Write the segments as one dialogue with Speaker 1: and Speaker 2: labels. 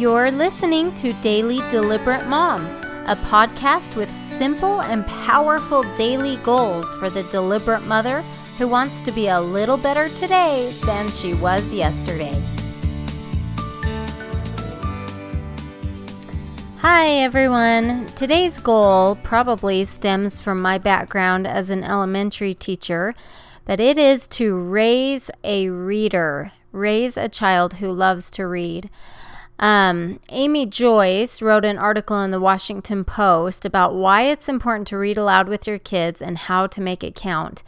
Speaker 1: You're listening to Daily Deliberate Mom, a podcast with simple and powerful daily goals for the deliberate mother who wants to be a little better today than she was yesterday. Hi, everyone. Today's goal probably stems from my background as an elementary teacher, but it is to raise a reader, raise a child who loves to read. Um, Amy Joyce wrote an article in the Washington Post about why it's important to read aloud with your kids and how to make it count.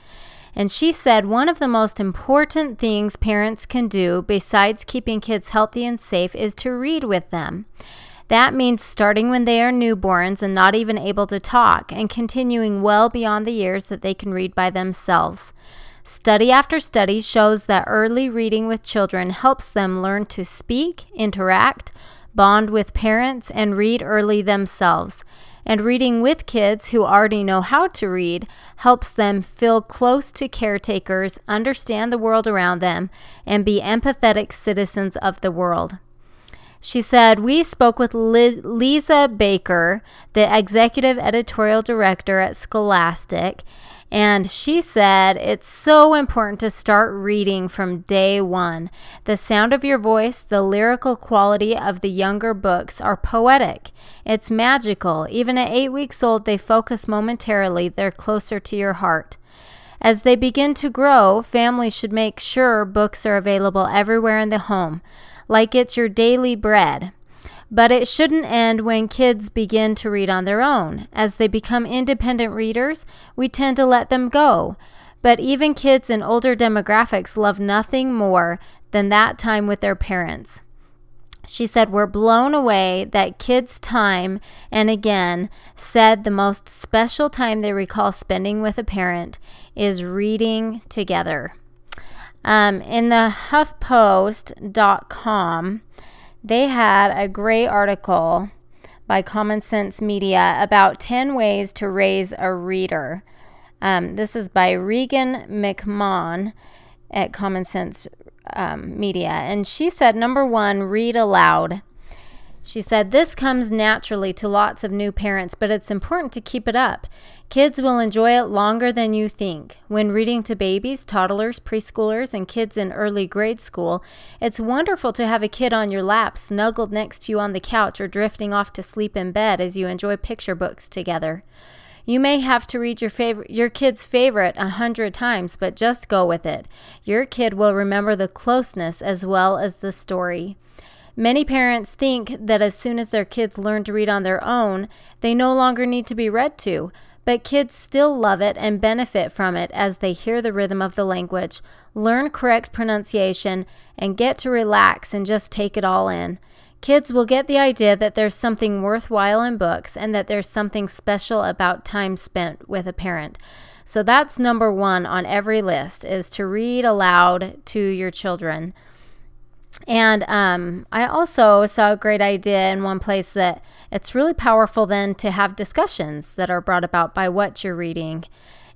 Speaker 1: And she said one of the most important things parents can do, besides keeping kids healthy and safe, is to read with them. That means starting when they are newborns and not even able to talk, and continuing well beyond the years that they can read by themselves. Study after study shows that early reading with children helps them learn to speak, interact, bond with parents, and read early themselves. And reading with kids who already know how to read helps them feel close to caretakers, understand the world around them, and be empathetic citizens of the world. She said, We spoke with Liz- Lisa Baker, the executive editorial director at Scholastic, and she said it's so important to start reading from day one. The sound of your voice, the lyrical quality of the younger books are poetic. It's magical. Even at eight weeks old, they focus momentarily, they're closer to your heart. As they begin to grow, families should make sure books are available everywhere in the home like it's your daily bread. But it shouldn't end when kids begin to read on their own. As they become independent readers, we tend to let them go. But even kids in older demographics love nothing more than that time with their parents. She said, We're blown away that kids' time, and again, said the most special time they recall spending with a parent is reading together. Um, in the HuffPost.com, they had a great article by Common Sense Media about 10 ways to raise a reader. Um, this is by Regan McMahon at Common Sense um, Media. And she said, number one, read aloud. She said, This comes naturally to lots of new parents, but it's important to keep it up. Kids will enjoy it longer than you think. When reading to babies, toddlers, preschoolers, and kids in early grade school, it's wonderful to have a kid on your lap, snuggled next to you on the couch, or drifting off to sleep in bed as you enjoy picture books together. You may have to read your favorite your kid's favorite a hundred times, but just go with it. Your kid will remember the closeness as well as the story. Many parents think that as soon as their kids learn to read on their own, they no longer need to be read to, but kids still love it and benefit from it as they hear the rhythm of the language, learn correct pronunciation, and get to relax and just take it all in. Kids will get the idea that there's something worthwhile in books and that there's something special about time spent with a parent. So that's number 1 on every list is to read aloud to your children. And um, I also saw a great idea in one place that it's really powerful then to have discussions that are brought about by what you're reading.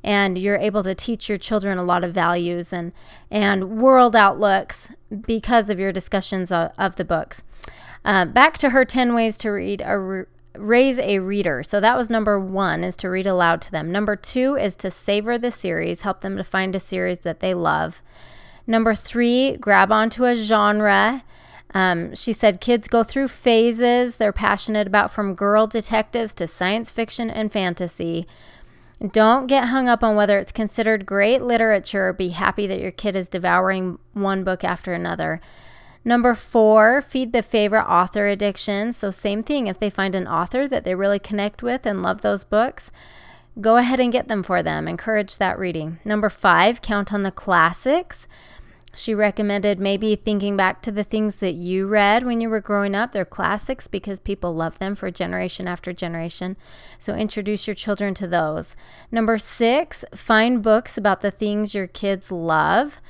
Speaker 1: And you're able to teach your children a lot of values and, and world outlooks because of your discussions of, of the books. Uh, back to her 10 ways to read a raise a reader. So that was number one is to read aloud to them. Number two is to savor the series, help them to find a series that they love. Number three, grab onto a genre. Um, she said kids go through phases they're passionate about, from girl detectives to science fiction and fantasy. Don't get hung up on whether it's considered great literature. Be happy that your kid is devouring one book after another. Number four, feed the favorite author addiction. So, same thing. If they find an author that they really connect with and love those books, go ahead and get them for them. Encourage that reading. Number five, count on the classics. She recommended maybe thinking back to the things that you read when you were growing up. They're classics because people love them for generation after generation. So introduce your children to those. Number six, find books about the things your kids love.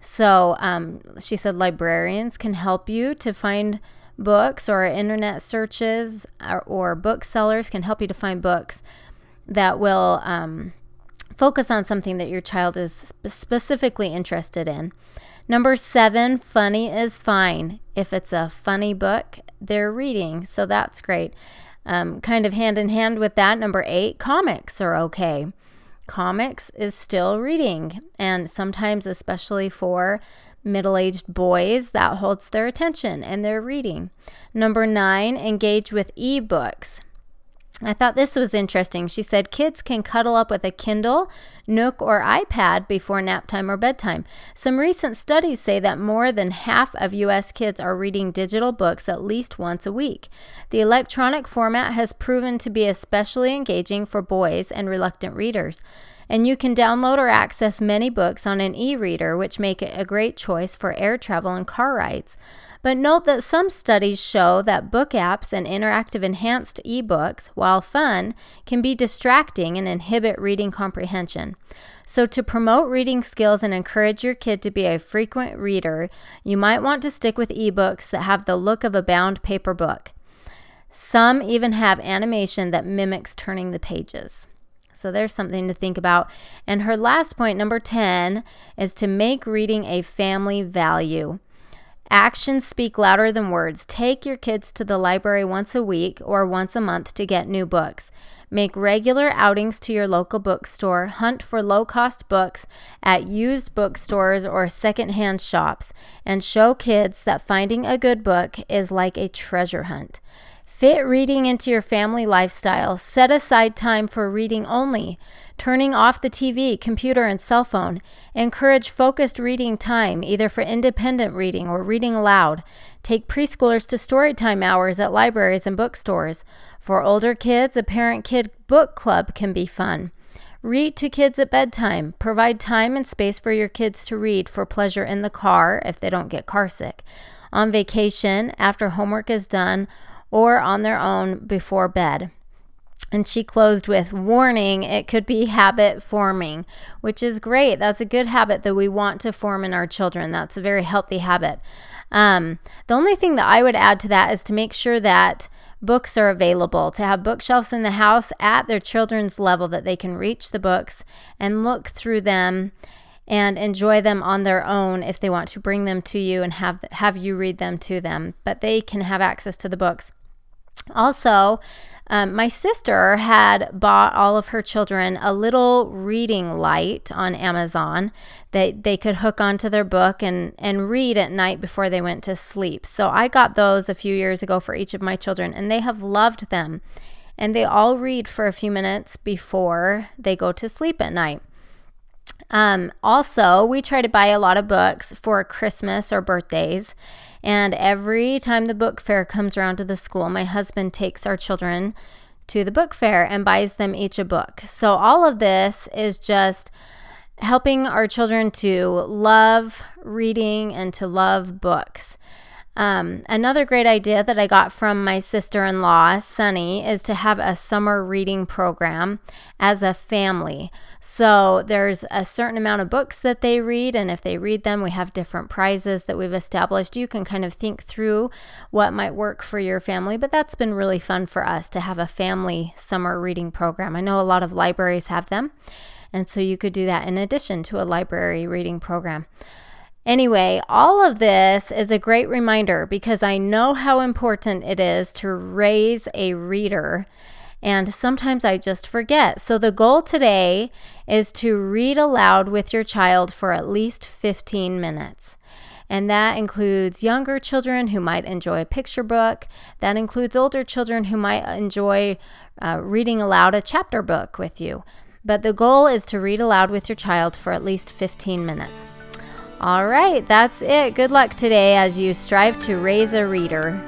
Speaker 1: So um, she said librarians can help you to find books, or internet searches or, or booksellers can help you to find books that will. Um, focus on something that your child is sp- specifically interested in. Number seven, funny is fine. If it's a funny book, they're reading. So that's great. Um, kind of hand in hand with that, number eight, comics are okay. Comics is still reading, and sometimes, especially for middle aged boys, that holds their attention and they're reading. Number nine, engage with ebooks. I thought this was interesting. She said kids can cuddle up with a Kindle, Nook, or iPad before nap time or bedtime. Some recent studies say that more than half of U.S. kids are reading digital books at least once a week. The electronic format has proven to be especially engaging for boys and reluctant readers. And you can download or access many books on an e reader, which make it a great choice for air travel and car rides. But note that some studies show that book apps and interactive enhanced ebooks, while fun, can be distracting and inhibit reading comprehension. So, to promote reading skills and encourage your kid to be a frequent reader, you might want to stick with ebooks that have the look of a bound paper book. Some even have animation that mimics turning the pages. So there's something to think about. And her last point, number 10, is to make reading a family value. Actions speak louder than words. Take your kids to the library once a week or once a month to get new books. Make regular outings to your local bookstore. Hunt for low cost books at used bookstores or secondhand shops. And show kids that finding a good book is like a treasure hunt. Fit reading into your family lifestyle. Set aside time for reading only, turning off the TV, computer, and cell phone. Encourage focused reading time, either for independent reading or reading aloud. Take preschoolers to storytime hours at libraries and bookstores. For older kids, a parent kid book club can be fun. Read to kids at bedtime. Provide time and space for your kids to read for pleasure in the car if they don't get carsick. On vacation, after homework is done, or on their own before bed. And she closed with warning, it could be habit forming, which is great. That's a good habit that we want to form in our children. That's a very healthy habit. Um, the only thing that I would add to that is to make sure that books are available, to have bookshelves in the house at their children's level that they can reach the books and look through them and enjoy them on their own if they want to bring them to you and have have you read them to them but they can have access to the books also, um, my sister had bought all of her children a little reading light on Amazon that they could hook onto their book and, and read at night before they went to sleep. So I got those a few years ago for each of my children, and they have loved them. And they all read for a few minutes before they go to sleep at night. Um, also, we try to buy a lot of books for Christmas or birthdays. And every time the book fair comes around to the school, my husband takes our children to the book fair and buys them each a book. So all of this is just helping our children to love reading and to love books. Um, another great idea that I got from my sister in law, Sunny, is to have a summer reading program as a family. So there's a certain amount of books that they read, and if they read them, we have different prizes that we've established. You can kind of think through what might work for your family, but that's been really fun for us to have a family summer reading program. I know a lot of libraries have them, and so you could do that in addition to a library reading program. Anyway, all of this is a great reminder because I know how important it is to raise a reader. And sometimes I just forget. So, the goal today is to read aloud with your child for at least 15 minutes. And that includes younger children who might enjoy a picture book. That includes older children who might enjoy uh, reading aloud a chapter book with you. But the goal is to read aloud with your child for at least 15 minutes. All right, that's it. Good luck today as you strive to raise a reader.